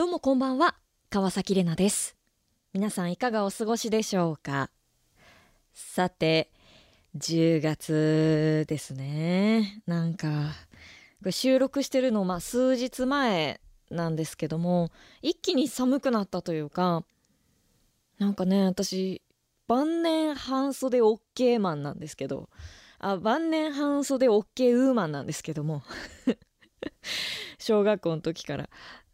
どうもこんばんは、川崎れなです。皆さんいかがお過ごしでしょうか？さて、10月ですね。なんか、収録してるの、まあ数日前なんですけども、一気に寒くなったというか、なんかね、私、晩年半袖 OK マンなんですけど、あ、晩年半袖 OK ウーマンなんですけども、小学校の時から。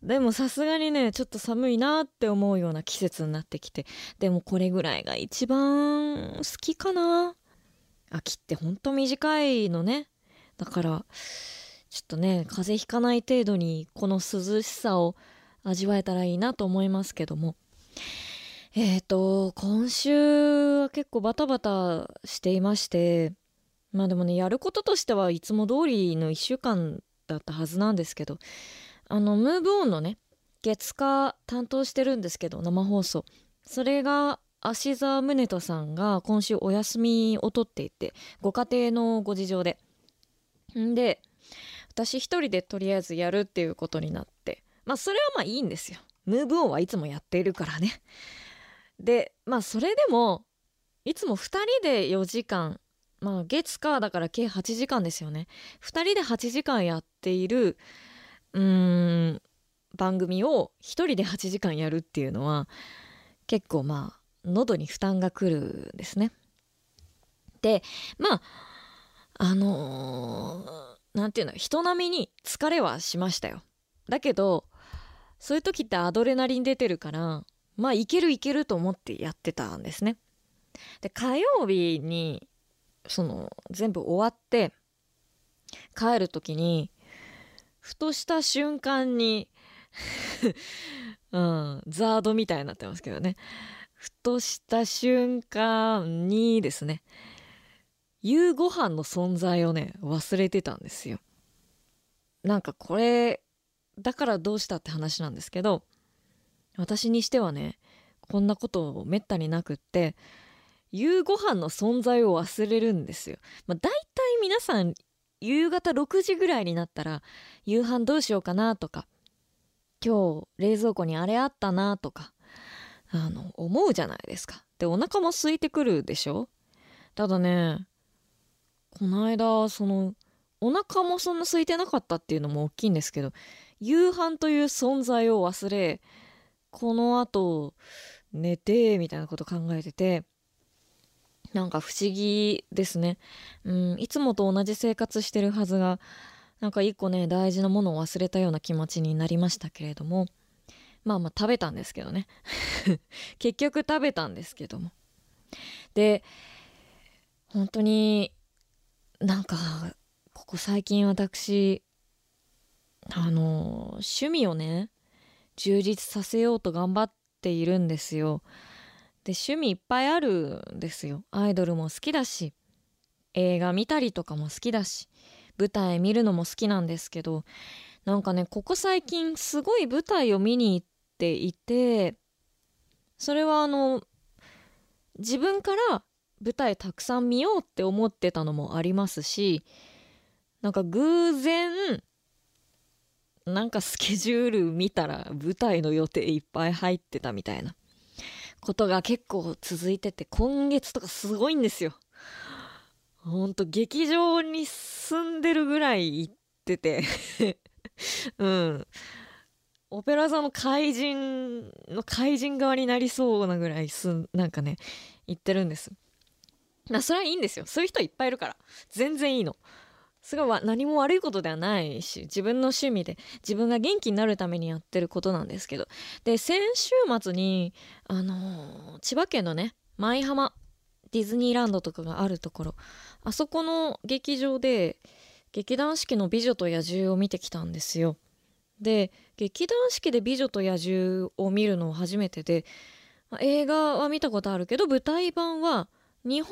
でもさすがにね、ちょっと寒いなって思うような季節になってきて、でもこれぐらいが一番好きかな。秋ってほんと短いのね。だから、ちょっとね、風邪ひかない程度にこの涼しさを味わえたらいいなと思いますけども。えっ、と、今週は結構バタバタしていまして、まあでもね、やることとしてはいつも通りの一週間だったはずなんですけど、あの、ムーブオンのね、月火担当してるんですけど、生放送。それが、芦沢宗人さんが今週お休みを取っていて、ご家庭のご事情で。んで、私一人でとりあえずやるっていうことになって。まあ、それはまあいいんですよ。ムーブオンはいつもやっているからね。で、まあ、それでも、いつも二人で4時間、まあ、月火だから計8時間ですよね。二人で8時間やっている、うーん、番組を一人で8時間やるっていうのは、結構まあ、喉に負担がくるんですね。で、まあ、あのーていうの、人並みに疲れはしましたよ。だけど、そういう時ってアドレナリン出てるから、まあ、いけるいけると思ってやってたんですね。で、火曜日に、その、全部終わって、帰る時に、ふとした瞬間に、うん、ザードみたいになってますけどね。ふとした瞬間にですね、夕ご飯の存在をね、忘れてたんですよ。なんかこれ、だからどうしたって話なんですけど、私にしてはね、こんなことめったになくって、夕ご飯の存在を忘れるんですよ。まあ大体皆さん、夕方6時ぐらいになったら、夕飯どうしようかなとか、今日冷蔵庫にあれあったなとか、あの、思うじゃないですか。で、お腹も空いてくるでしょ？ただね、この間、その、お腹もそんな空いてなかったっていうのも大きいんですけど、夕飯という存在を忘れ、この後、寝て、みたいなこと考えてて、なんか不思議ですね。うん、いつもと同じ生活してるはずが、なんか一個ね、大事なものを忘れたような気持ちになりましたけれども、まあまあ食べたんですけどね。結局食べたんですけども。で、本当になんか、ここ最近私、あの、趣味をね、充実させようと頑張っているんですよ。で、趣味いっぱいあるんですよ。アイドルも好きだし、映画見たりとかも好きだし、舞台見るのも好きなんですけど、なんかね、ここ最近すごい舞台を見に行っていて、それはあの、自分から舞台たくさん見ようって思ってたのもありますし、なんか偶然、なんかスケジュール見たら舞台の予定いっぱい入ってたみたいなことが結構続いてて、今月とかすごいんですよ。ほんと劇場に住んでるぐらい行ってて、うん。オペラ座の怪人の怪人側になりそうなぐらいす、なんかね、行ってるんです。それはいいんですよ。そういう人いっぱいいるから。全然いいの。すごい何も悪いことではないし、自分の趣味で自分が元気になるためにやってることなんですけど。で、先週末に、あのー千葉県のね、舞浜、ディズニーランドとかがあるところ、あそこの劇場で、劇団四季の美女と野獣を見てきたんですよ。で、劇団四季で美女と野獣を見るのは初めてで、映画は見たことあるけど、舞台版は日本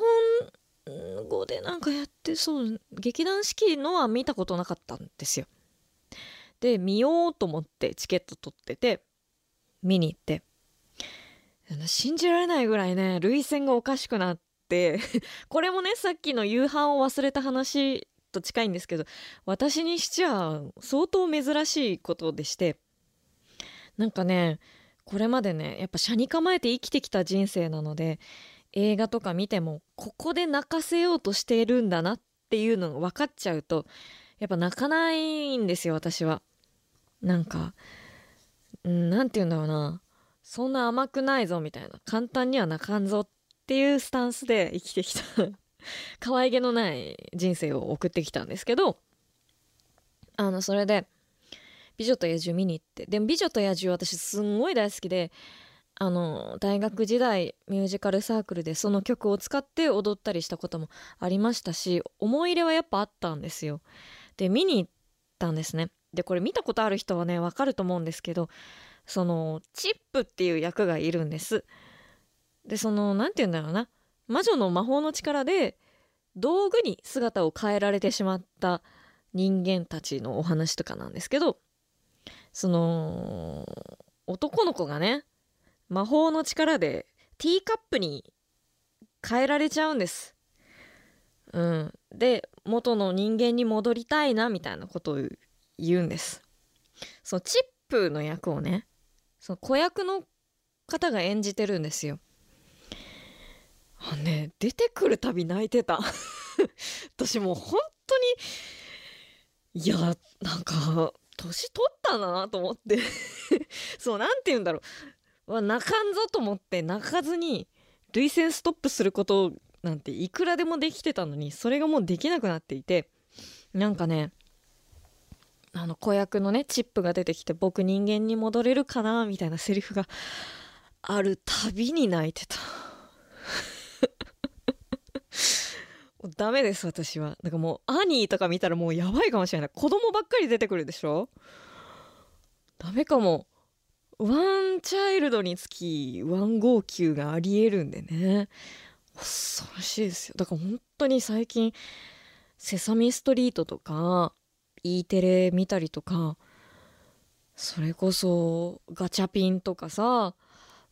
語でなんかやってそう、劇団四季のは見たことなかったんですよ。で、見ようと思ってチケット取ってて、見に行って。信じられないぐらいね、涙腺がおかしくなって、これもね、さっきの夕飯を忘れた話と近いんですけど、私にしちゃ相当珍しいことでして、なんかねこれまでねやっぱ車に構えて生きてきた人生なので映画とか見てもここで泣かせようとしているんだなっていうのが分かっちゃうとやっぱ泣かないんですよ私は。なんか何て言うんだろうな。そんな甘くないぞみたいな。簡単には泣かんぞっていうスタンスで生きてきた。可愛げのない人生を送ってきたんですけどあのそれで「美女と野獣」見に行って。でも「美女と野獣」私すんごい大好きであの大学時代ミュージカルサークルでその曲を使って踊ったりしたこともありましたし思い入れはやっぱあったんですよ。で見に行ったんですね。でこれ見たことある人はねわかると思うんですけどそのチップっていう役がいるんです。でその何て言うんだろうな魔女の魔法の力で道具に姿を変えられてしまった人間たちのお話とかなんですけどその男の子がね魔法の力でティーカップに変えられちゃうんです。うん、で元の人間に戻りたいなみたいなことを言うんです。そのチップの役をねその子役の方が演じてるんですよ。あね出てくるたび泣いてた 私もう本当にいやなんか年取ったんだなと思って そう何て言うんだろうは泣かんぞと思って泣かずに涙腺ストップすることなんていくらでもできてたのにそれがもうできなくなっていてなんかねあの子役のねチップが出てきて僕人間に戻れるかなみたいなセリフがあるたびに泣いてた。ダメです私は。なんかもうアニーとか見たらもうやばいかもしれない。子供ばっかり出てくるでしょ？ダメかも。ワンチャイルドにつきワン号泣がありえるんでね。恐ろしいですよ。だから本当に最近「セサミストリート」とか E テレ見たりとかそれこそガチャピンとかさも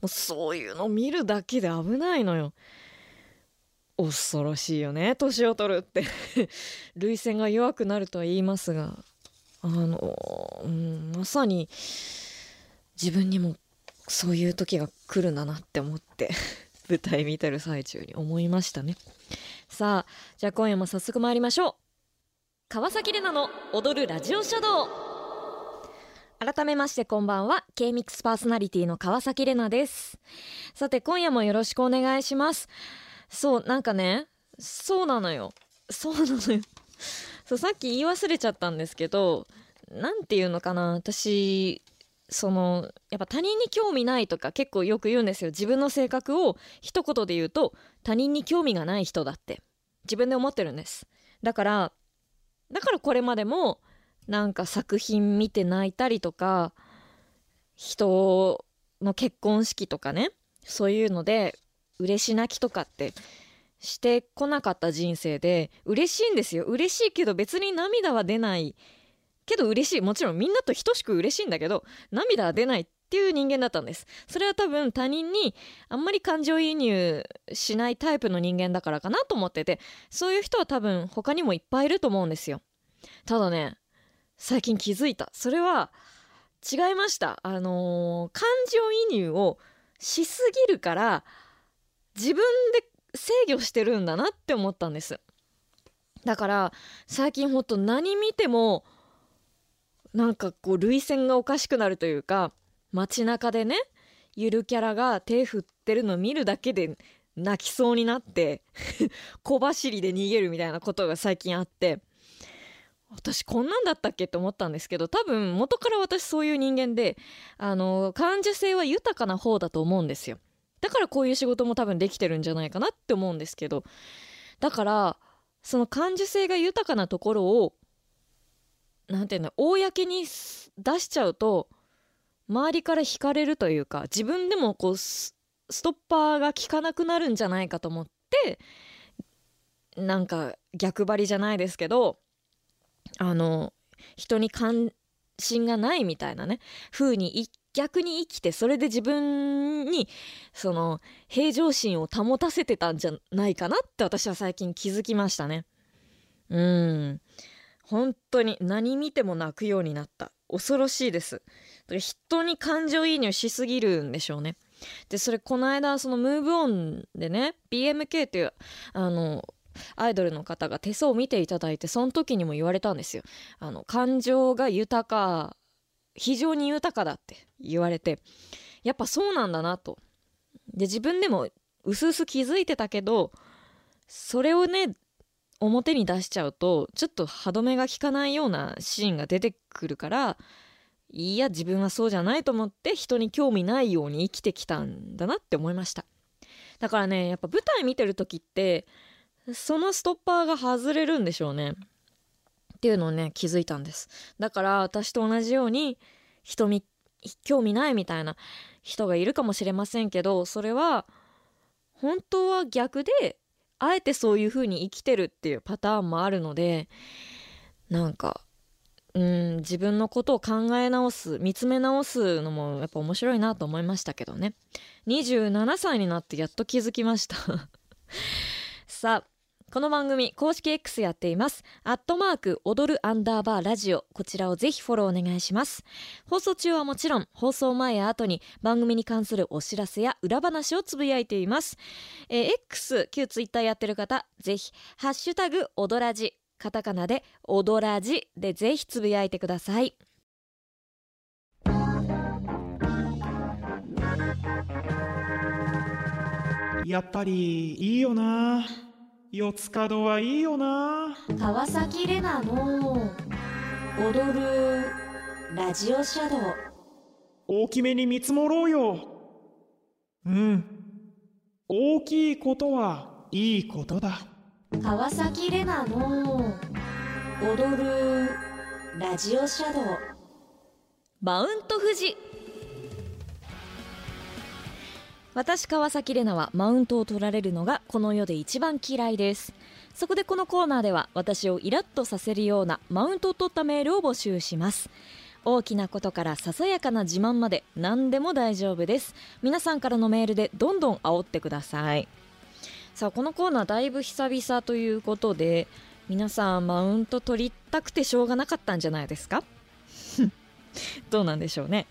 うそういうの見るだけで危ないのよ。恐ろしいよね年を取るって。涙腺が弱くなるとは言いますがあの、うん、まさに自分にもそういう時が来るんだなって思って 舞台見てる最中に思いましたね。さあじゃあ今夜も早速参りましょう。川崎玲奈の踊るラジオシャドウ。改めましてこんばんは。K-MIX パーソナリティの川崎玲奈です。さて今夜もよろしくお願いします。そうなんかねそうなのよ。そうなのよ。そうさっき言い忘れちゃったんですけど何て言うのかな。私そのやっぱ他人に興味ないとか結構よく言うんですよ。自分の性格を一言で言うと他人に興味がない人だって。自分で思ってるんです。だからだからこれまでもなんか作品見て泣いたりとか人の結婚式とかねそういうので嬉し泣きとかってしてこなかった人生で嬉しいんですよ。嬉しいけど別に涙は出ないけど嬉しい。もちろんみんなと等しく嬉しいんだけど涙は出ないっていう人間だったんです。それは多分他人にあんまり感情移入しないタイプの人間だからかなと思っててそういう人は多分他にもいっぱいいると思うんですよ。ただね最近気づいた。それは違いました。あのー、感情移入をしすぎるから自分で制御してるんだなって思ったんです。だから最近ほんと何見てもなんかこう涙腺がおかしくなるというか街中でねゆるキャラが手振ってるの見るだけで泣きそうになって 小走りで逃げるみたいなことが最近あって私こんなんだったっけって思ったんですけど多分元から私そういう人間であの感受性は豊かな方だと思うんですよ。だからこういう仕事も多分できてるんじゃないかなって思うんですけどだからその感受性が豊かなところを何て言うの公に出しちゃうと周りから惹かれるというか自分でもこうストッパーが効かなくなるんじゃないかと思ってなんか逆張りじゃないですけどあの人に関心がないみたいなね風に逆に生きてそれで自分にその平常心を保たせてたんじゃないかなって私は最近気づきましたね。うん。本当に何見ても泣くようになった。恐ろしいです。人に感情移入しすぎるんでしょうね。でそれこの間そのムーブオンでね BMK っていうあのアイドルの方が手相を見ていただいてその時にも言われたんですよ。あの感情が豊か非常に豊かだって言われて。やっぱそうなんだなと。で自分でもうすうす気づいてたけどそれをね表に出しちゃうとちょっと歯止めが効かないようなシーンが出てくるからいや自分はそうじゃないと思って人に興味ないように生きてきたんだなって思いました。だからねやっぱ舞台見てる時ってそのストッパーが外れるんでしょうね。っていうのをね気づいたんです。だから私と同じように人見興味ないみたいな人がいるかもしれませんけどそれは本当は逆であえてそういう風に生きてるっていうパターンもあるのでなんかうん自分のことを考え直す見つめ直すのもやっぱ面白いなと思いましたけどね。27歳になってやっと気づきました。さあこの番組公式 X やっています。アットマーク踊るアンダーバーラジオ。こちらをぜひフォローお願いします。放送中はもちろん放送前や後に番組に関するお知らせや裏話をつぶやいています、えー、X 旧 Twitter やってる方ぜひハッシュタグ踊らじ。カタカナで踊らじでぜひつぶやいてください。やっぱりいいよな。四つ角はいいよな。川崎レナの踊るラジオシャドウ。大きめに見積もろうよ。うん。大きいことはいいことだ。川崎レナの踊るラジオシャドウ。マウント富士私川崎レナはマウントを取られるのがこの世で一番嫌いです。そこでこのコーナーでは私をイラッとさせるようなマウントを取ったメールを募集します。大きなことからささやかな自慢まで何でも大丈夫です。皆さんからのメールでどんどん煽ってください。さあこのコーナーだいぶ久々ということで皆さんマウント取りたくてしょうがなかったんじゃないですか？どうなんでしょうね。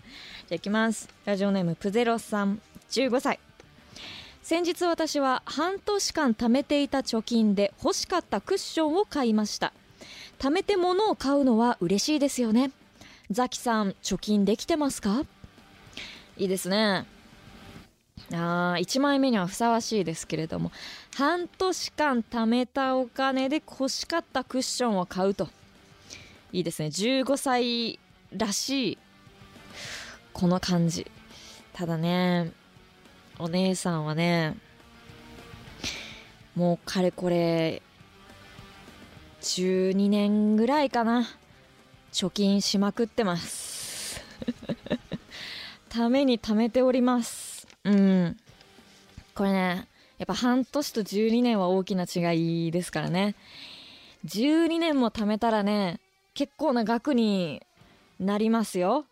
じゃあいきます。ラジオネームプゼロさん。15歳。先日私は半年間貯めていた貯金で欲しかったクッションを買いました。貯めて物を買うのは嬉しいですよね。ザキさん貯金できてますか？いいですね。あ1枚目にはふさわしいですけれども。半年間貯めたお金で欲しかったクッションを買うと。いいですね。15歳らしい。この感じ。ただねお姉さんはねもうかれこれ12年ぐらいかな。貯金しまくってます。ために貯めております。うん。これねやっぱ半年と12年は大きな違いですからね。12年も貯めたらね結構な額になりますよ。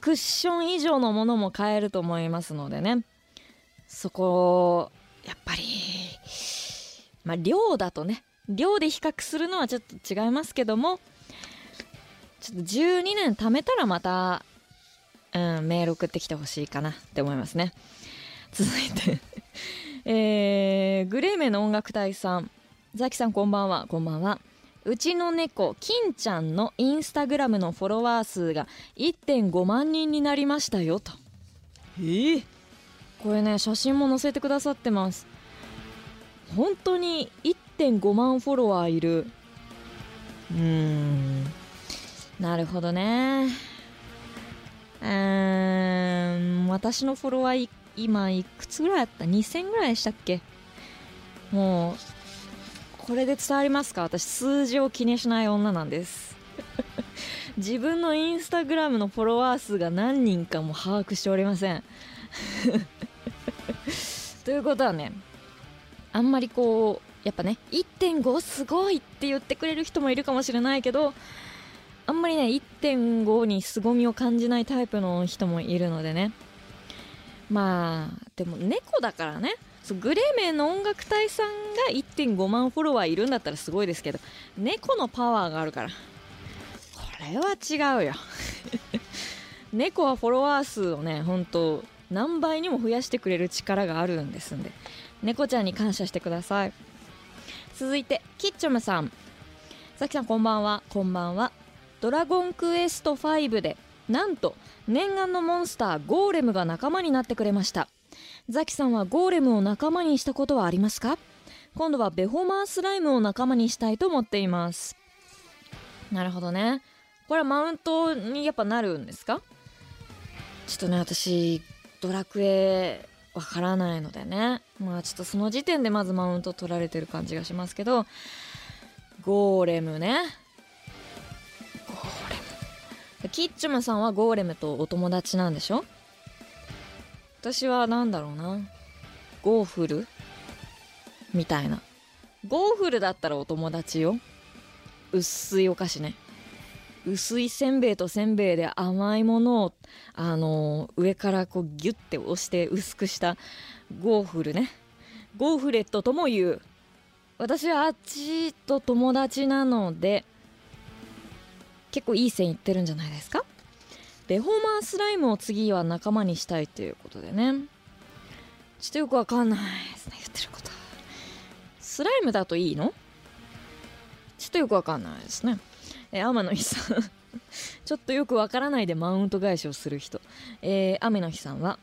クッション以上のものも買えると思いますのでね。そこやっぱりまあ量だとね量で比較するのはちょっと違いますけどもちょっと12年貯めたらまた、うん、メール送ってきてほしいかなって思いますね。続いて えー、グレーメンの音楽隊さん。ザキさんこんばんは。こんばんは。うちの猫金ちゃんのインスタグラムのフォロワー数が1.5万人になりましたよと。えー、これね写真も載せてくださってます。本当に1.5万フォロワーいる。うーん。なるほどね。うーん。私のフォロワー今いくつぐらいあった？2000ぐらいでしたっけ？もうこれで伝わりますか？私数字を気にしない女なんです。自分のインスタグラムのフォロワー数が何人かも把握しておりません。ということはねあんまりこうやっぱね1.5すごいって言ってくれる人もいるかもしれないけどあんまりね1.5に凄みを感じないタイプの人もいるのでね。まあでも猫だからね。そうグレーメンの音楽隊さんが1.5万フォロワーいるんだったらすごいですけど猫のパワーがあるから。これは違うよ。猫はフォロワー数をね本当何倍にも増やしてくれる力があるんですんで。猫ちゃんに感謝してください。続いてキッチョムさん。さきさんこんばんは。こんばんは。ドラゴンクエスト5でなんと念願のモンスターゴーレムが仲間になってくれました。ザキさんはゴーレムを仲間にしたことはありますか？今度はベホマースライムを仲間にしたいと思っています。なるほどね。これはマウントにやっぱなるんですか？ちょっとね私ドラクエわからないのでね。まあちょっとその時点でまずマウント取られてる感じがしますけど。ゴーレムね。ゴーレム。キッチュムさんはゴーレムとお友達なんでしょ？私は何だろうな。ゴーフル？みたいな。ゴーフルだったらお友達よ。薄いお菓子ね。薄いせんべいとせんべいで甘いものをあの上からこうギュッて押して薄くしたゴーフルね。ゴーフレットとも言う私はあっちと友達なので結構いい線いってるんじゃないですか？ベホーマースライムを次は仲間にしたいということでね。ちょっとよくわかんないですね言ってること。スライムだといいの？ちょっとよくわかんないですね。えー、天野日さんちょっとよくわからないでマウント返しをする人、えー、雨の日さんは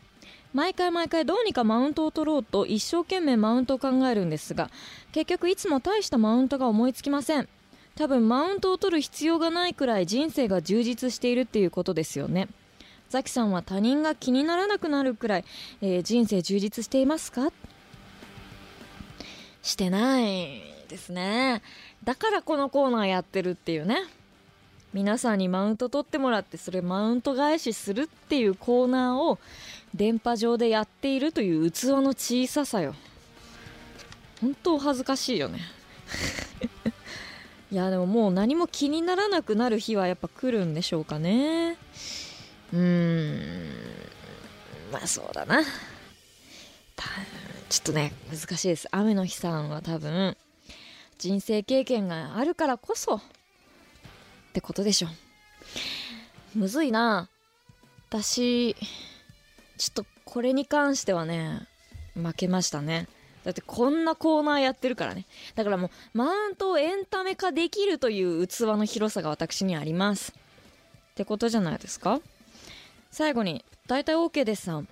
毎回毎回どうにかマウントを取ろうと一生懸命マウントを考えるんですが結局いつも大したマウントが思いつきません。多分マウントを取る必要がないくらい人生が充実しているっていうことですよね。ザキさんは他人が気にならなくなるくらい、えー、人生充実していますか？してない。ですね。だからこのコーナーやってるっていうね。皆さんにマウント取ってもらってそれマウント返しするっていうコーナーを電波上でやっているという器の小ささよ。本当恥ずかしいよね。いやでももう何も気にならなくなる日はやっぱ来るんでしょうかね。うーん。まあそうだな。ちょっとね難しいです。雨の日さんは多分人生経験があるからこそってことでしょ。むずいな。私ちょっとこれに関してはね負けましたね。だってこんなコーナーやってるからね。だからもうマウントをエンタメ化できるという器の広さが私にあります。ってことじゃないですか。最後に大体 OK ですさん。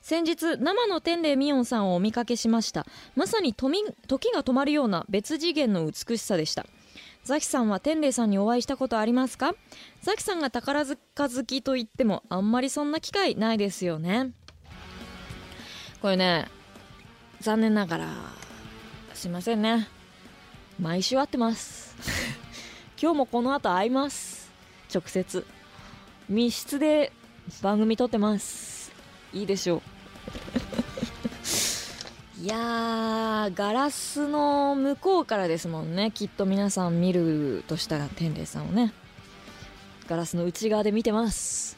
先日生の天霊ミオンさんをお見かけしました。まさに時が止まるような別次元の美しさでした。ザキさんは天霊さんにお会いしたことありますか？ザキさんが宝塚好きと言ってもあんまりそんな機会ないですよね。これね残念ながらすいませんね。毎週会ってます。今日もこの後会います。直接。密室で番組撮ってます。いいでしょう。いやーガラスの向こうからですもんね。きっと皆さん見るとしたら天霊さんをね。ガラスの内側で見てます。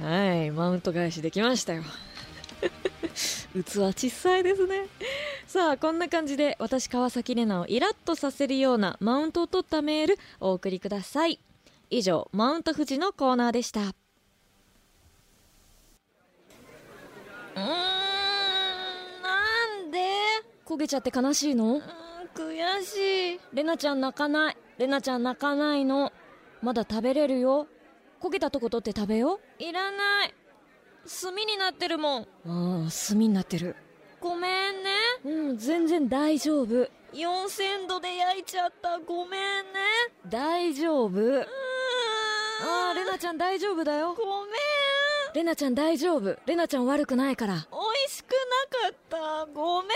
はいマウント返しできましたよ。器小さいですね。さあこんな感じで私川崎玲奈をイラッとさせるようなマウントを取ったメールお送りください。以上マウント富士のコーナーでしたうん焦げちゃって悲しいの？悔しい。レナちゃん泣かない。レナちゃん泣かないの。まだ食べれるよ。焦げたとこ取って食べよいらない。炭になってるもん。ああ炭になってる。ごめんね。うん全然大丈夫。4000度で焼いちゃった。ごめんね。大丈夫。ああレナちゃん大丈夫だよ。ごめんレナちゃん大丈夫。レナちゃん悪くないから。美味しくなかった。ごめん。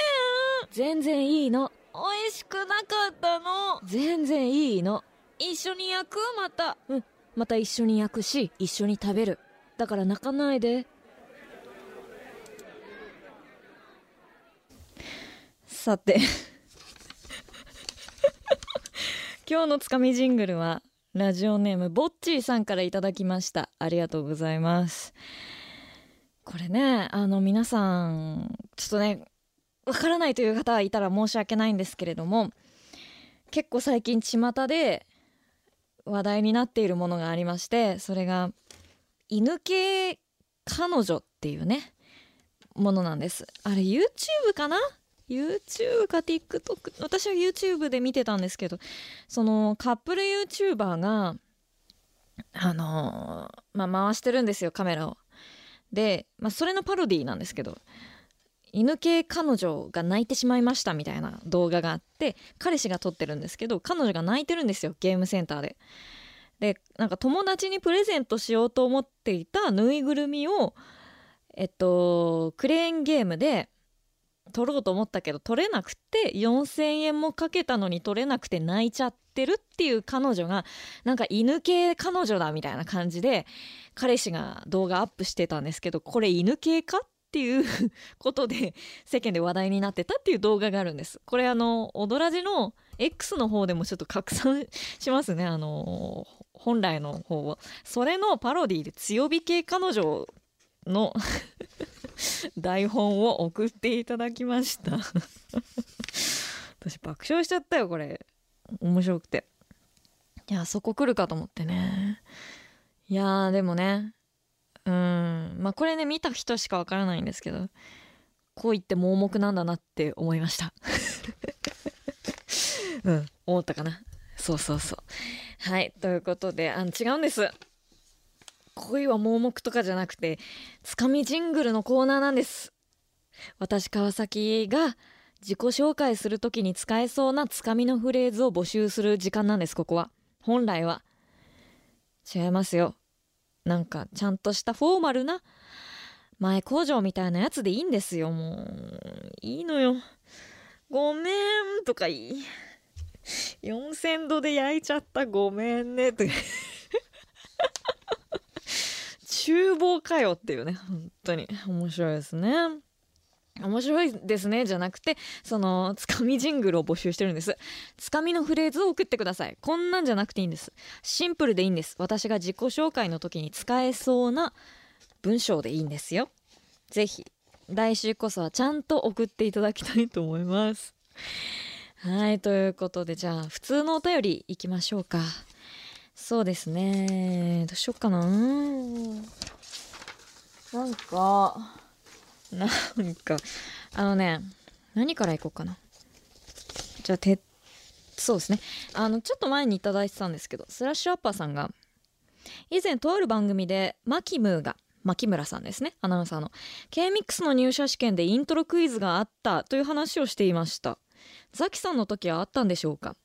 全然いいの。美味しくなかったの。全然いいの。一緒に焼く？また。うん。また一緒に焼くし一緒に食べる。だから泣かないで。さて。今日のつかみジングルはラジオネームぼっちーさんからいただきました。ありがとうございます。これねあの皆さんちょっとねわからないという方はいたら申し訳ないんですけれども結構最近巷で話題になっているものがありましてそれが犬系彼女っていうねものなんです。あれ YouTube かな？YouTube か TikTok 私は YouTube で見てたんですけどそのカップル YouTuber があのーまあ回してるんですよカメラをで、まあ、それのパロディなんですけど犬系彼女が泣いてしまいましたみたいな動画があって彼氏が撮ってるんですけど彼女が泣いてるんですよゲームセンターで。でなんか友達にプレゼントしようと思っていたぬいぐるみをえっとクレーンゲームで取ろうと思ったけど取れなくて4,000円もかけたのに取れなくて泣いちゃってるっていう彼女がなんか犬系彼女だみたいな感じで彼氏が動画アップしてたんですけどこれ犬系かっていう ことで世間で話題になってたっていう動画があるんです。これあの「オドラジ」の X の方でもちょっと拡散しますね。あの本来の方を。それのパロディで強火系彼女の台本を送っていただきました。私爆笑しちゃったよこれ。面白くて。いやそこ来るかと思ってね。いやーでもね。うん。まあこれね見た人しかわからないんですけどこう言って盲目なんだなって思いました。うん。思ったかな。そうそうそう。はい。ということであの違うんです。恋は盲目とかじゃなくてつかみジングルのコーナーなんです。私川崎が自己紹介する時に使えそうなつかみのフレーズを募集する時間なんですここは。本来は。違いますよ。なんかちゃんとしたフォーマルな前工場みたいなやつでいいんですよ。もういいのよ。ごめんとかい。い4000度で焼いちゃった。ごめんね。とか。厨房かよっていうね本当に。面白いですね。面白いですねじゃなくてそのつかみジングルを募集してるんです。つかみのフレーズを送ってください。こんなんじゃなくていいんです。シンプルでいいんです。私が自己紹介の時に使えそうな文章でいいんですよ。ぜひ来週こそはちゃんと送っていただきたいと思います。はいということでじゃあ普通のお便りいきましょうか。そうですね。どうしよっかな。なんか。なんか。あのね何からいこうかな。じゃあてそうですね。あのちょっと前に頂いてたんですけどスラッシュアッパーさんが以前とある番組でマキムーが牧村さんですねアナウンサーの K-MIX の入社試験でイントロクイズがあったという話をしていました。ザキさんの時はあったんでしょうか。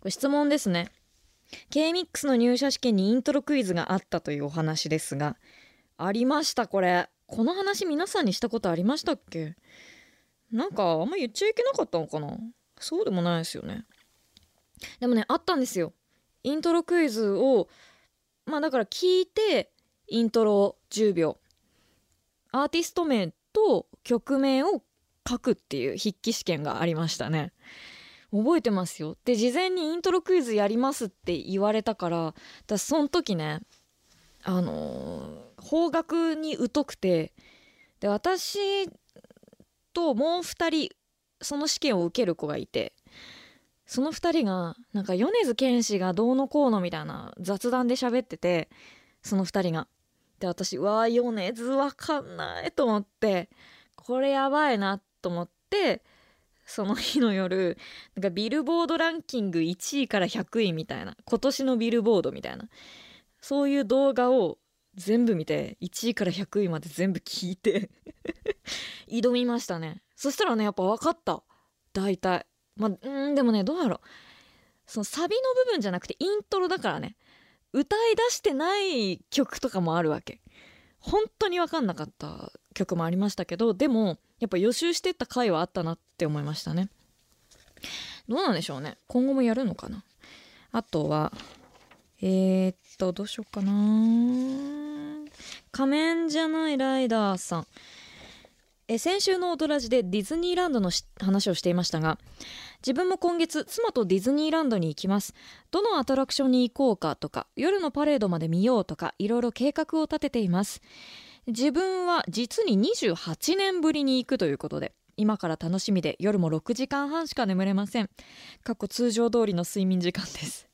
これ質問ですね K-MIX の入社試験にイントロクイズがあったというお話ですがありましたこれ。この話皆さんにしたことありましたっけ？なんかあんま言っちゃいけなかったのかな？そうでもないですよね。でもねあったんですよ。イントロクイズをまあだから聞いてイントロ10秒。アーティスト名と曲名を書くっていう筆記試験がありましたね。覚えてますよで事前にイントロクイズやりますって言われたから私その時ねあのー方角に疎くてで私ともう2人その試験を受ける子がいてその2人がなんか米津玄師がどうのこうのみたいな雑談で喋っててその2人が。で私わー米津わかんないと思ってこれやばいなと思ってその日の夜 なんかビルボードランキング1位から100位みたいな今年のビルボードみたいな。そういう動画を全部見て1位から100位まで全部聞いて 挑みましたね。そしたらねやっぱ分かった。大体。まあうんでもねどうやろう。そのサビの部分じゃなくてイントロだからね。歌い出してない曲とかもあるわけ。本当に分かんなかった曲もありましたけどでもやっぱ予習してった回はあったなって思いましたね。どうなんでしょうね。今後もやるのかな。あとはえー、っとどうしようかな。仮面じゃないライダーさん。え先週の「オドラジ」でディズニーランドの話をしていましたが自分も今月妻とディズニーランドに行きます。どのアトラクションに行こうかとか夜のパレードまで見ようとかいろいろ計画を立てています。自分は実に28年ぶりに行くということで今から楽しみで夜も6時間半しか眠れません。過去通常通りの睡眠時間です。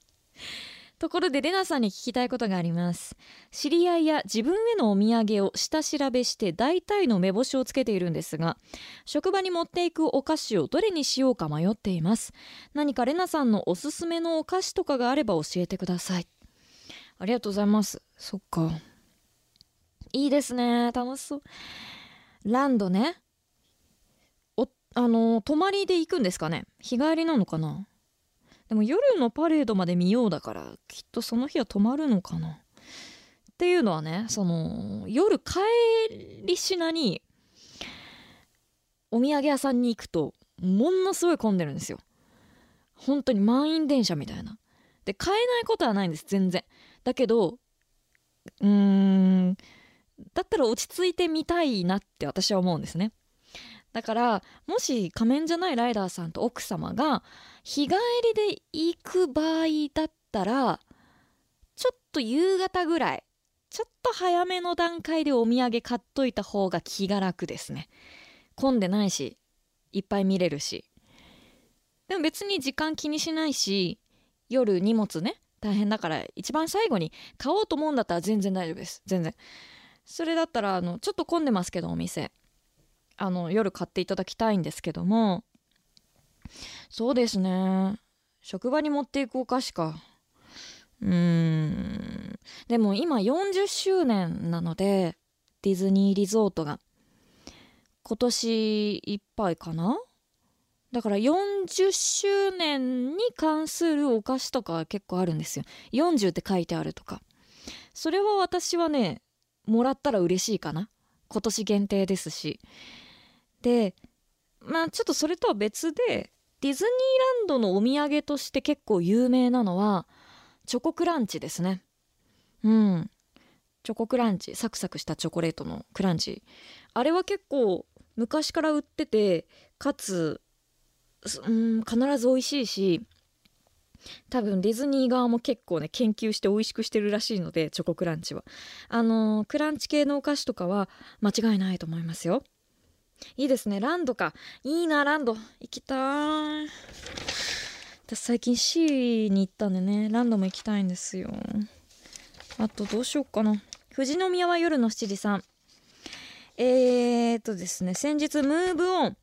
ところでレナさんに聞きたいことがあります。知り合いや自分へのお土産を下調べして大体の目星をつけているんですが職場に持っていくお菓子をどれにしようか迷っています。何かレナさんのおすすめのお菓子とかがあれば教えてください。ありがとうございます。そっか。いいですね。楽しそう。ランドね。おあの泊まりで行くんですかね。日帰りなのかな。でも夜のパレードまで見ようだからきっとその日は泊まるのかな。っていうのはねその夜帰りしなにお土産屋さんに行くとものすごい混んでるんですよ。本当に満員電車みたいな。で買えないことはないんです全然。だけどうーんだったら落ち着いてみたいなって私は思うんですね。だからもし仮面じゃないライダーさんと奥様が日帰りで行く場合だったらちょっと夕方ぐらいちょっと早めの段階でお土産買っといた方が気が楽ですね。混んでないしいっぱい見れるし。でも別に時間気にしないし夜荷物ね大変だから一番最後に買おうと思うんだったら全然大丈夫です。全然。それだったらあのちょっと混んでますけどお店。あの夜買っていただきたいんですけどもそうですね。職場に持っていくお菓子か。うーん。でも今40周年なのでディズニーリゾートが。今年いっぱいかな？だから40周年に関するお菓子とか結構あるんですよ。40って書いてあるとか。それは私はねもらったら嬉しいかな。今年限定ですし。でまあちょっとそれとは別でディズニーランドのお土産として結構有名なのはチョコクランチですね。うん。チョコクランチサクサクしたチョコレートのクランチ。あれは結構昔から売っててかつうん必ず美味しいし多分ディズニー側も結構ね研究して美味しくしてるらしいのでチョコクランチは。あのー、クランチ系のお菓子とかは間違いないと思いますよ。いいですね。ランドか。いいなランド。行きたい。私最近 C に行ったんでね。ランドも行きたいんですよ。あとどうしようかな。富士宮は夜の7時3えー、っとですね。先日ムーブオン。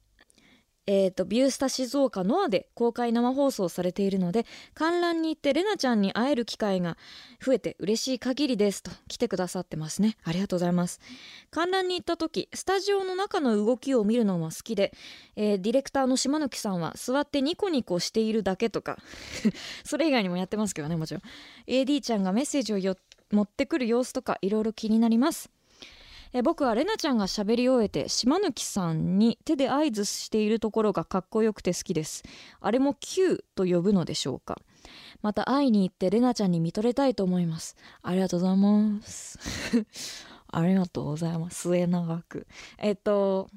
えーと、ビュースタ静岡ノアで公開生放送されているので観覧に行ってレナちゃんに会える機会が増えて嬉しい限りですと来てくださってますね。ありがとうございます。観覧に行った時スタジオの中の動きを見るのも好きで、えー、ディレクターの島貫さんは座ってニコニコしているだけとか それ以外にもやってますけどねもちろん。AD ちゃんがメッセージを持ってくる様子とかいろいろ気になります。え僕はレナちゃんが喋り終えて島貫さんに手で合図しているところがかっこよくて好きです。あれも Q と呼ぶのでしょうか。また会いに行ってレナちゃんに見とれたいと思います。ありがとうございます。ありがとうございます。末永く。えっと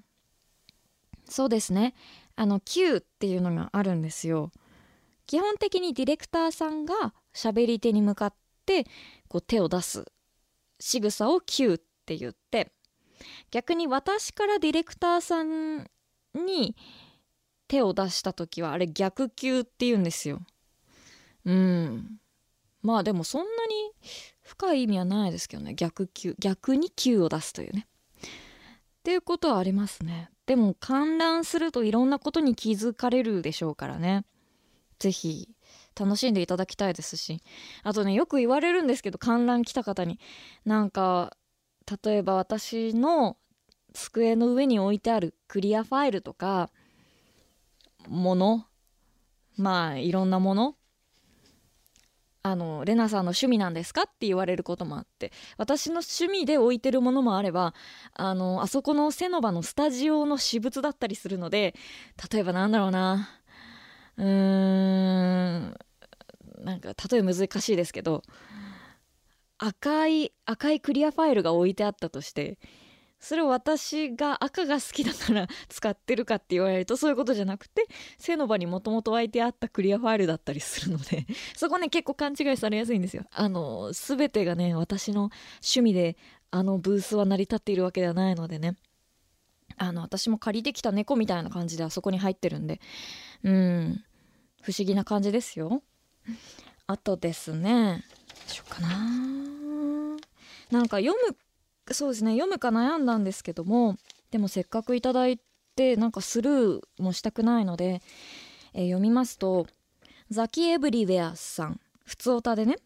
そうですね。あの Q っていうのがあるんですよ。基本的にディレクターさんが喋り手に向かってこう手を出す仕草を Q ってって言って逆に私からディレクターさんに手を出した時はあれ逆球って言うんですよ。うん。まあでもそんなに深い意味はないですけどね。逆球逆に球を出すというね。っていうことはありますね。でも観覧するといろんなことに気づかれるでしょうからね。是非楽しんでいただきたいですし。あとねよく言われるんですけど観覧来た方に。なんか例えば私の机の上に置いてあるクリアファイルとかものまあいろんなもの。あのレナさんの趣味なんですか？って言われることもあって。私の趣味で置いてるものもあればあのあそこのセノバのスタジオの私物だったりするので例えばなんだろうな。うーん。なんか例え難しいですけど赤い赤いクリアファイルが置いてあったとしてそれを私が赤が好きだから 使ってるかって言われるとそういうことじゃなくて背の場にもともと置いてあったクリアファイルだったりするので そこね結構勘違いされやすいんですよ。あの全てがね私の趣味であのブースは成り立っているわけではないのでねあの私も借りてきた猫みたいな感じであそこに入ってるんでうん不思議な感じですよ。あとですねしようかな。なんか読むそうですね読むか悩んだんですけどもでもせっかくいただいてなんかスルーもしたくないので、えー読みますとザキエブリウェアさん。普通歌でね。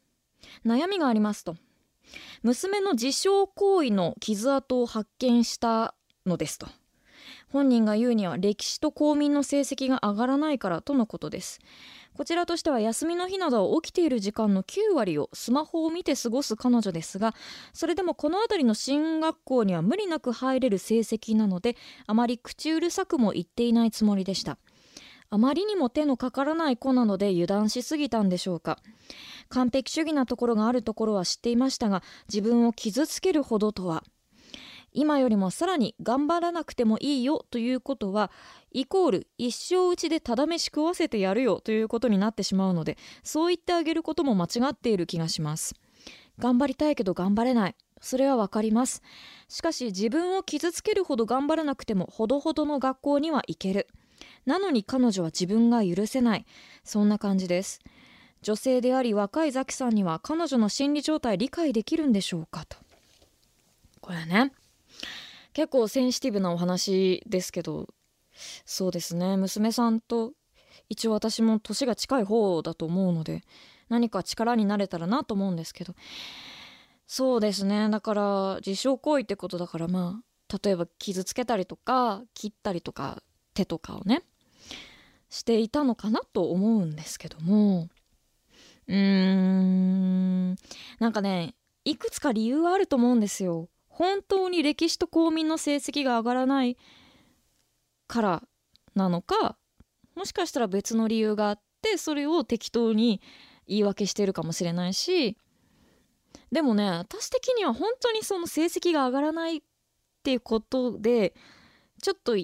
悩みがありますと。娘の自傷行為の傷跡を発見したのですと。本人が言うには歴史と公民の成績が上がらないからとのことです。こちらとしては休みの日など起きている時間の9割をスマホを見て過ごす彼女ですがそれでもこの辺りの進学校には無理なく入れる成績なのであまり口うるさくも言っていないつもりでした。あまりにも手のかからない子なので油断しすぎたんでしょうか。完璧主義なところがあるところは知っていましたが自分を傷つけるほどとは。今よりもさらに頑張らなくてもいいよということはイコール一生うちでただ飯食わせてやるよということになってしまうのでそう言ってあげることも間違っている気がします。頑張りたいけど頑張れない。それはわかります。しかし自分を傷つけるほど頑張らなくてもほどほどの学校には行ける。なのに彼女は自分が許せない。そんな感じです。女性であり若いザキさんには彼女の心理状態理解できるんでしょうかと。これね。結構センシティブなお話ですけどそうですね。娘さんと一応私も年が近い方だと思うので何か力になれたらなと思うんですけど。そうですね。だから自傷行為ってことだからまあ例えば傷つけたりとか切ったりとか手とかをねしていたのかなと思うんですけども。うーん。なんかねいくつか理由はあると思うんですよ。本当に歴史と公民の成績が上がらないからなのかもしかしたら別の理由があってそれを適当に言い訳してるかもしれないしでもね私的には本当にその成績が上がらないっていうことでちょっと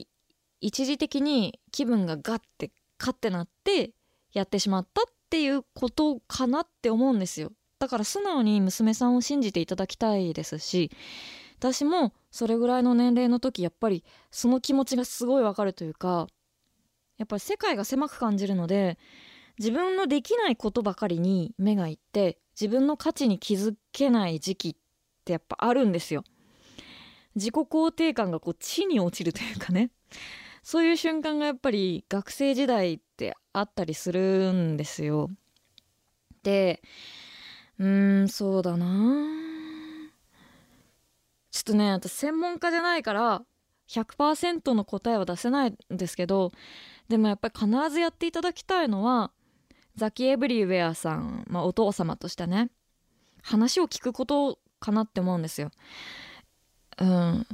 一時的に気分がガッてカッてなってやってしまったっていうことかなって思うんですよ。だから素直に娘さんを信じていただきたいですし私もそれぐらいの年齢の時やっぱりその気持ちがすごいわかるというかやっぱり世界が狭く感じるので自分のできないことばかりに目がいって自分の価値に気づけない時期ってやっぱあるんですよ。自己肯定感がこう地に落ちるというかね。そういう瞬間がやっぱり学生時代ってあったりするんですよ。でうーんそうだな。ちょっとね私専門家じゃないから100%の答えは出せないんですけどでもやっぱり必ずやっていただきたいのはザキ・エブリウェアさん、まあ、お父様としてね話を聞くことかなって思うんですよ。うん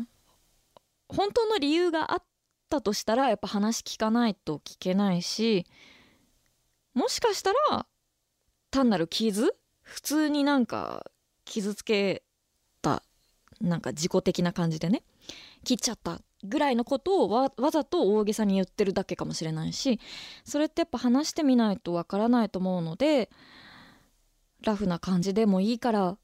本当の理由があったとしたらやっぱ話聞かないと聞けないしもしかしたら単なる傷？普通になんか傷つけなんか自己的な感じでね切っちゃったぐらいのことをわざと大げさに言ってるだけかもしれないしそれってやっぱ話してみないとわからないと思うのでラフな感じでもいいから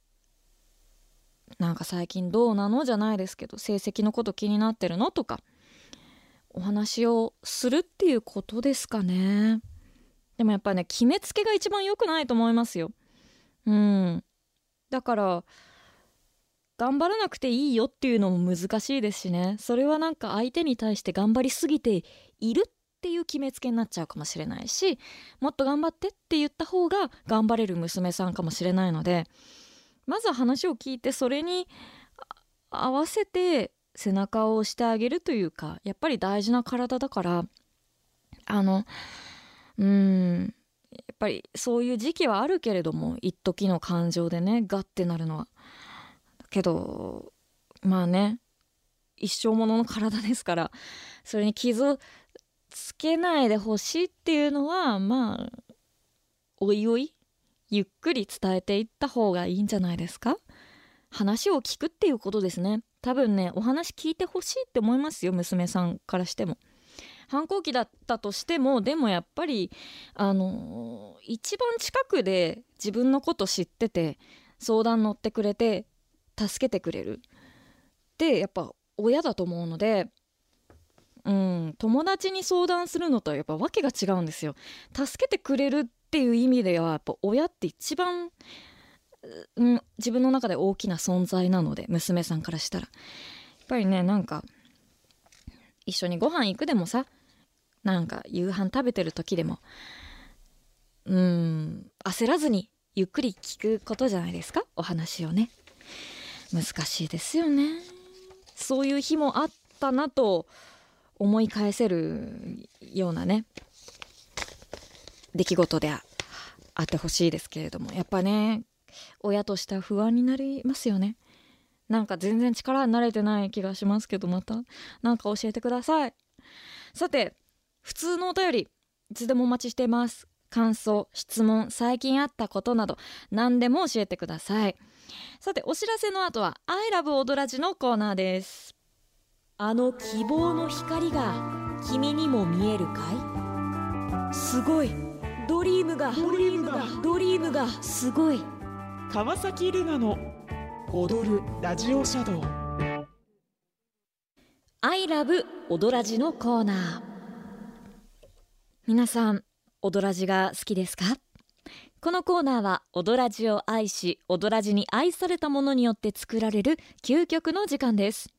なんか最近どうなのじゃないですけど成績のこと気になってるのとかお話をするっていうことですかね。でもやっぱね決めつけが一番良くないと思いますよ。うん。だから頑張らなくていいよっていうのも難しいですしねそれはなんか相手に対して頑張りすぎているっていう決めつけになっちゃうかもしれないしもっと頑張ってって言った方が頑張れる娘さんかもしれないのでまずは話を聞いてそれに合わせて背中を押してあげるというかやっぱり大事な体だからあのうんやっぱりそういう時期はあるけれども一時の感情でねガッてなるのは。けどまあね一生ものの体ですからそれに傷つけないでほしいっていうのはまあおいおいゆっくり伝えていった方がいいんじゃないですか？話を聞くっていうことですね。多分ねお話聞いてほしいって思いますよ娘さんからしても。反抗期だったとしてもでもやっぱりあの一番近くで自分のこと知ってて相談乗ってくれて助けてくれる。でやっぱ親だと思うのでうん友達に相談するのとはやっぱ訳が違うんですよ。助けてくれるってっていう意味ではやっぱ親って一番、うん、自分の中で大きな存在なので娘さんからしたら。やっぱりねなんか一緒にご飯行くでもさなんか夕飯食べてる時でもうん焦らずにゆっくり聞くことじゃないですか？お話をね。難しいですよね。そういう日もあったなと思い返せるようなね出来事であってほしいですけれどもやっぱね親としては不安になりますよね。なんか全然力になれてない気がしますけどまた何か教えてください。さて普通のお便りいつでもお待ちしています。感想質問最近あったことなど何でも教えてください。さてお知らせの後は「I love オドラジ」のコーナーです。あの希望の光が君にも見えるかい？すごい。ドリームがドリームが。ドリームがすごい。川崎レナの踊るラジオシャドウ。I love オドラジのコーナー。皆さんオドラジが好きですか？このコーナーはオドラジを愛しオドラジに愛されたものによって作られる究極の時間です。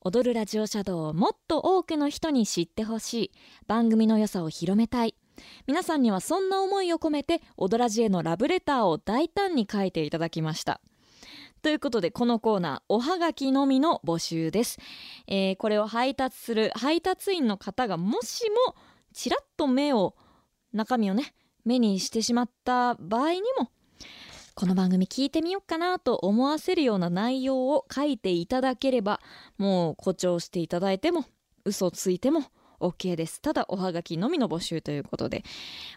踊るラジオシャドウをもっと多くの人に知ってほしい。番組の良さを広めたい。皆さんにはそんな思いを込めて踊らじへのラブレターを大胆に書いていただきました。ということでこのコーナーおはがきのみの募集です、えー、これを配達する配達員の方がもしもちらっと目を中身をね目にしてしまった場合にもこの番組聞いてみようかなと思わせるような内容を書いていただければもう誇張していただいても嘘ついても OK です。ただおはがきのみの募集ということで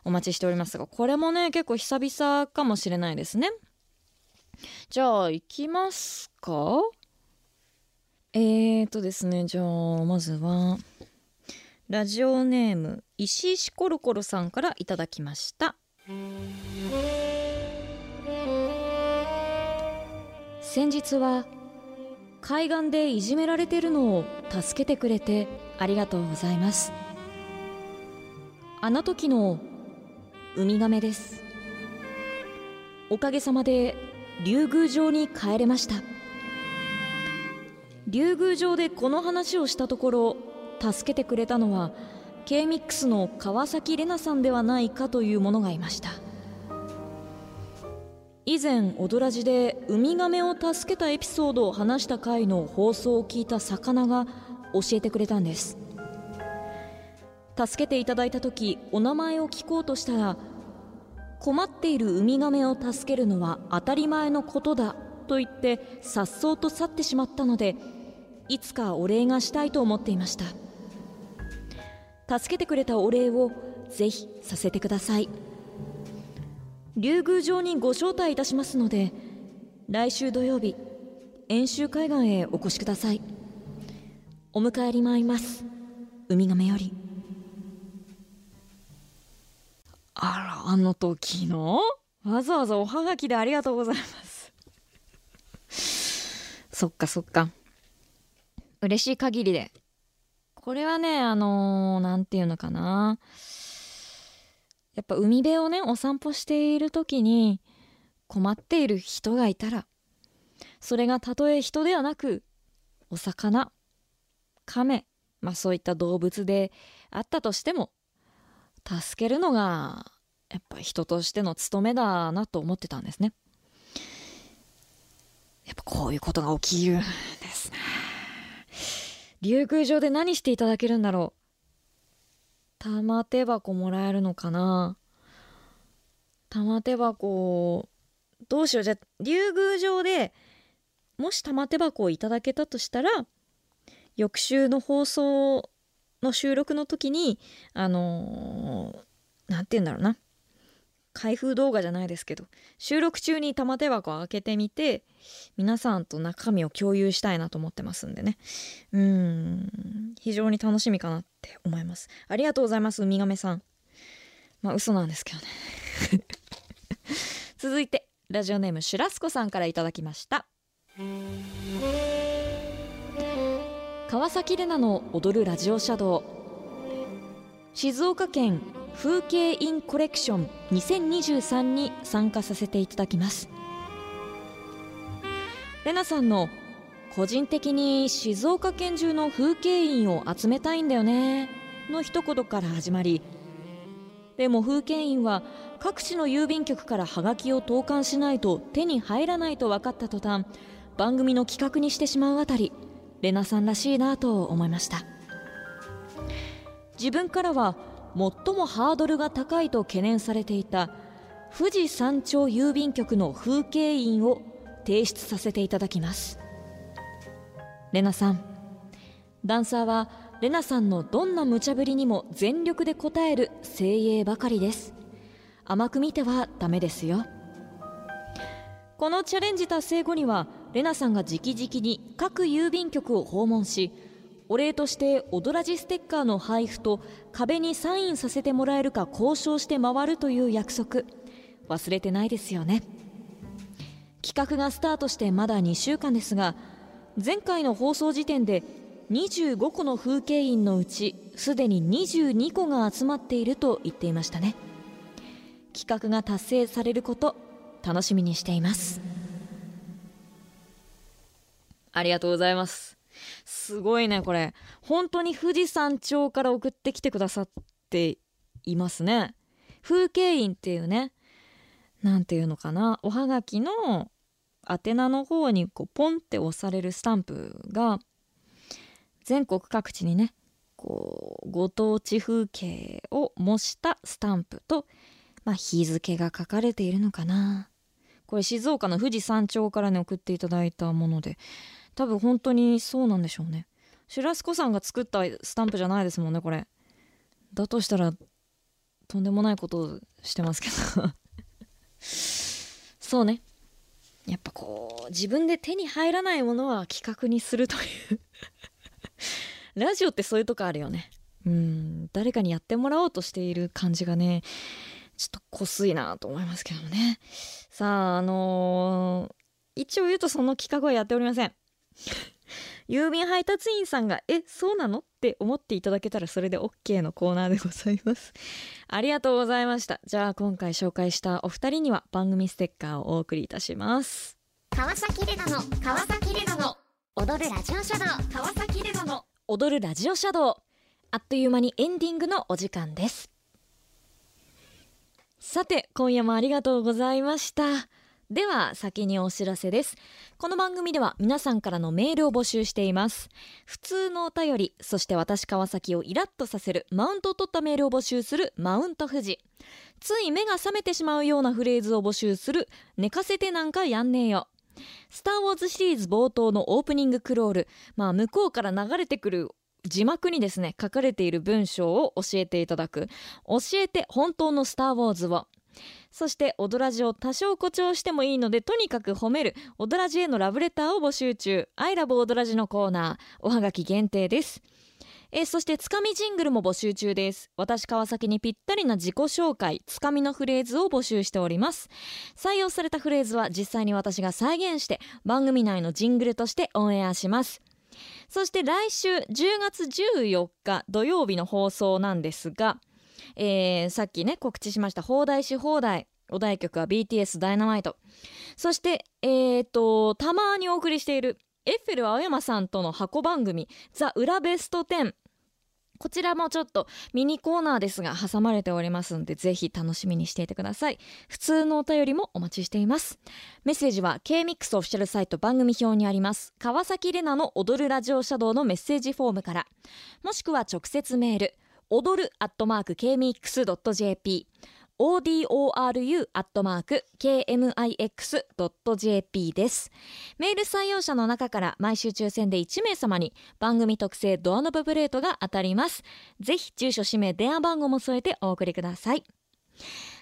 お待ちしておりますがこれもね結構久々かもしれないですね。じゃあ行きますか。えーとですねじゃあまずはラジオネーム石石コロコロさんからいただきました。先日は海岸でいじめられてるのを助けてくれてありがとうございます。あの時のウミガメです。おかげさまで竜宮城に帰れました。竜宮城でこの話をしたところ助けてくれたのは K-MIX の川崎玲奈さんではないかというものがいました。以前踊らじでウミガメを助けたエピソードを話した回の放送を聞いた魚が教えてくれたんです。助けていただいた時お名前を聞こうとしたら困っているウミガメを助けるのは当たり前のことだと言ってさっそうと去ってしまったのでいつかお礼がしたいと思っていました。助けてくれたお礼をぜひさせてください。竜宮城にご招待いたしますので来週土曜日遠州海岸へお越しください。お迎えに参ります。ウミガメより。あらあの時のわざわざおはがきでありがとうございます。そっかそっか。嬉しい限りでこれはねあの何、ー、て言うのかな。やっぱ海辺をねお散歩している時に困っている人がいたらそれがたとえ人ではなくお魚亀まあそういった動物であったとしても助けるのがやっぱ人としての務めだなと思ってたんですね。やっぱこういうことが起きるんですね。竜宮城で何していただけるんだろう。玉手箱もらえるのかな。玉手箱どうしよう。じゃあ竜宮城でもし玉手箱をいただけたとしたら翌週の放送の収録の時にあの何、ー、て言うんだろうな。開封動画じゃないですけど収録中に玉手箱を開けてみて皆さんと中身を共有したいなと思ってますんでね。うん。非常に楽しみかなって思います。ありがとうございますウミガメさん。まあ嘘なんですけどね。続いてラジオネームシュラスコさんからいただきました。川崎レナの踊るラジオシャドウ。静岡県風景印コレクション2023に参加させていただきます。レナさんの個人的に静岡県中の風景印を集めたいんだよね。の一言から始まり。でも風景印は各地の郵便局からハガキを投函しないと手に入らないと分かった途端番組の企画にしてしまうあたりレナさんらしいなと思いました。自分からは最もハードルが高いと懸念されていた富士山頂郵便局の風景印を提出させていただきます。レナさんダンサーはレナさんのどんな無茶ぶりにも全力で応える精鋭ばかりです。甘く見てはダメですよ。このチャレンジ達成後にはレナさんが直々に各郵便局を訪問しお礼として踊らじステッカーの配布と壁にサインさせてもらえるか交渉して回るという約束。忘れてないですよね。企画がスタートしてまだ2週間ですが前回の放送時点で25個の風景印のうちすでに22個が集まっていると言っていましたね。企画が達成されること楽しみにしています。ありがとうございます。すごいねこれ。本当に富士山頂から送ってきてくださっていますね。風景印っていうねなんていうのかな。おはがきの宛名の方にこうポンって押されるスタンプが全国各地にねこうご当地風景を模したスタンプと、まあ、日付が書かれているのかな。これ静岡の富士山頂からね送っていただいたもので多分本当にそうなんでしょうね。シュラスコさんが作ったスタンプじゃないですもんねこれ。だとしたらとんでもないことをしてますけど。そうね。やっぱこう自分で手に入らないものは企画にするという。ラジオってそういうとこあるよね。うん。誰かにやってもらおうとしている感じがねちょっとこすいなと思いますけどもね。さああのー、一応言うとその企画はやっておりません。郵便配達員さんが「えそうなの?」って思っていただけたらそれで OK のコーナーでございます。ありがとうございました。じゃあ今回紹介したお二人には番組ステッカーをお送りいたします。川崎レナの川崎レナの踊るラジオシャドウ。川崎レナの。踊るラジオシャドウあっという間にエンディングのお時間です。さて今夜もありがとうございましたでは先にお知らせです。この番組では皆さんからのメールを募集しています。普通のお便りそして私川崎をイラッとさせるマウントを取ったメールを募集するマウント富士。つい目が覚めてしまうようなフレーズを募集する寝かせてなんかやんねえよ。スター・ウォーズシリーズ冒頭のオープニングクロール。まあ向こうから流れてくる字幕にですね書かれている文章を教えていただく。教えて本当のスター・ウォーズを。そして踊らじを多少誇張してもいいのでとにかく褒める。踊らじへのラブレターを募集中。アイラブ踊らじのコーナー。おはがき限定です。えそしてつかみジングルも募集中です。私川崎にぴったりな自己紹介。つかみのフレーズを募集しております。採用されたフレーズは実際に私が再現して番組内のジングルとしてオンエアします。そして来週10月14日土曜日の放送なんですがえー、さっきね告知しました放題し放題。お題曲は BTS ダイナマイトそしてえー、とたまにお送りしているエッフェル青山さんとの箱番組「ザ・裏ベスト10」こちらもちょっとミニコーナーですが挟まれておりますのでぜひ楽しみにしていてください。普通のお便りもお待ちしています。メッセージは K-MIX オフィシャルサイト番組表にあります。川崎レナの踊るラジオシャドウのメッセージフォームから。もしくは直接メール。踊るアットマーク kmix.jp odoru.kmix.jp です。メール採用者の中から毎週抽選で1名様に番組特製ドアノブプレートが当たります。ぜひ住所氏名電話番号も添えてお送りください。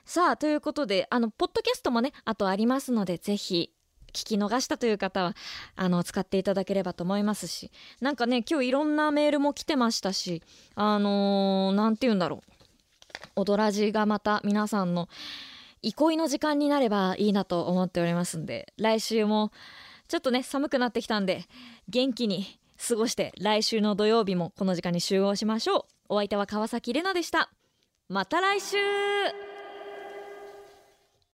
さあということであのポッドキャストもねあとありますのでぜひ聞き逃したという方はあの使っていただければと思いますしなんかね今日いろんなメールも来てましたしあの何、ー、て言うんだろう。踊らじがまた皆さんの憩いの時間になればいいなと思っておりますんで来週もちょっとね寒くなってきたんで元気に過ごして来週の土曜日もこの時間に集合しましょう。お相手は川崎れなでした。また来週。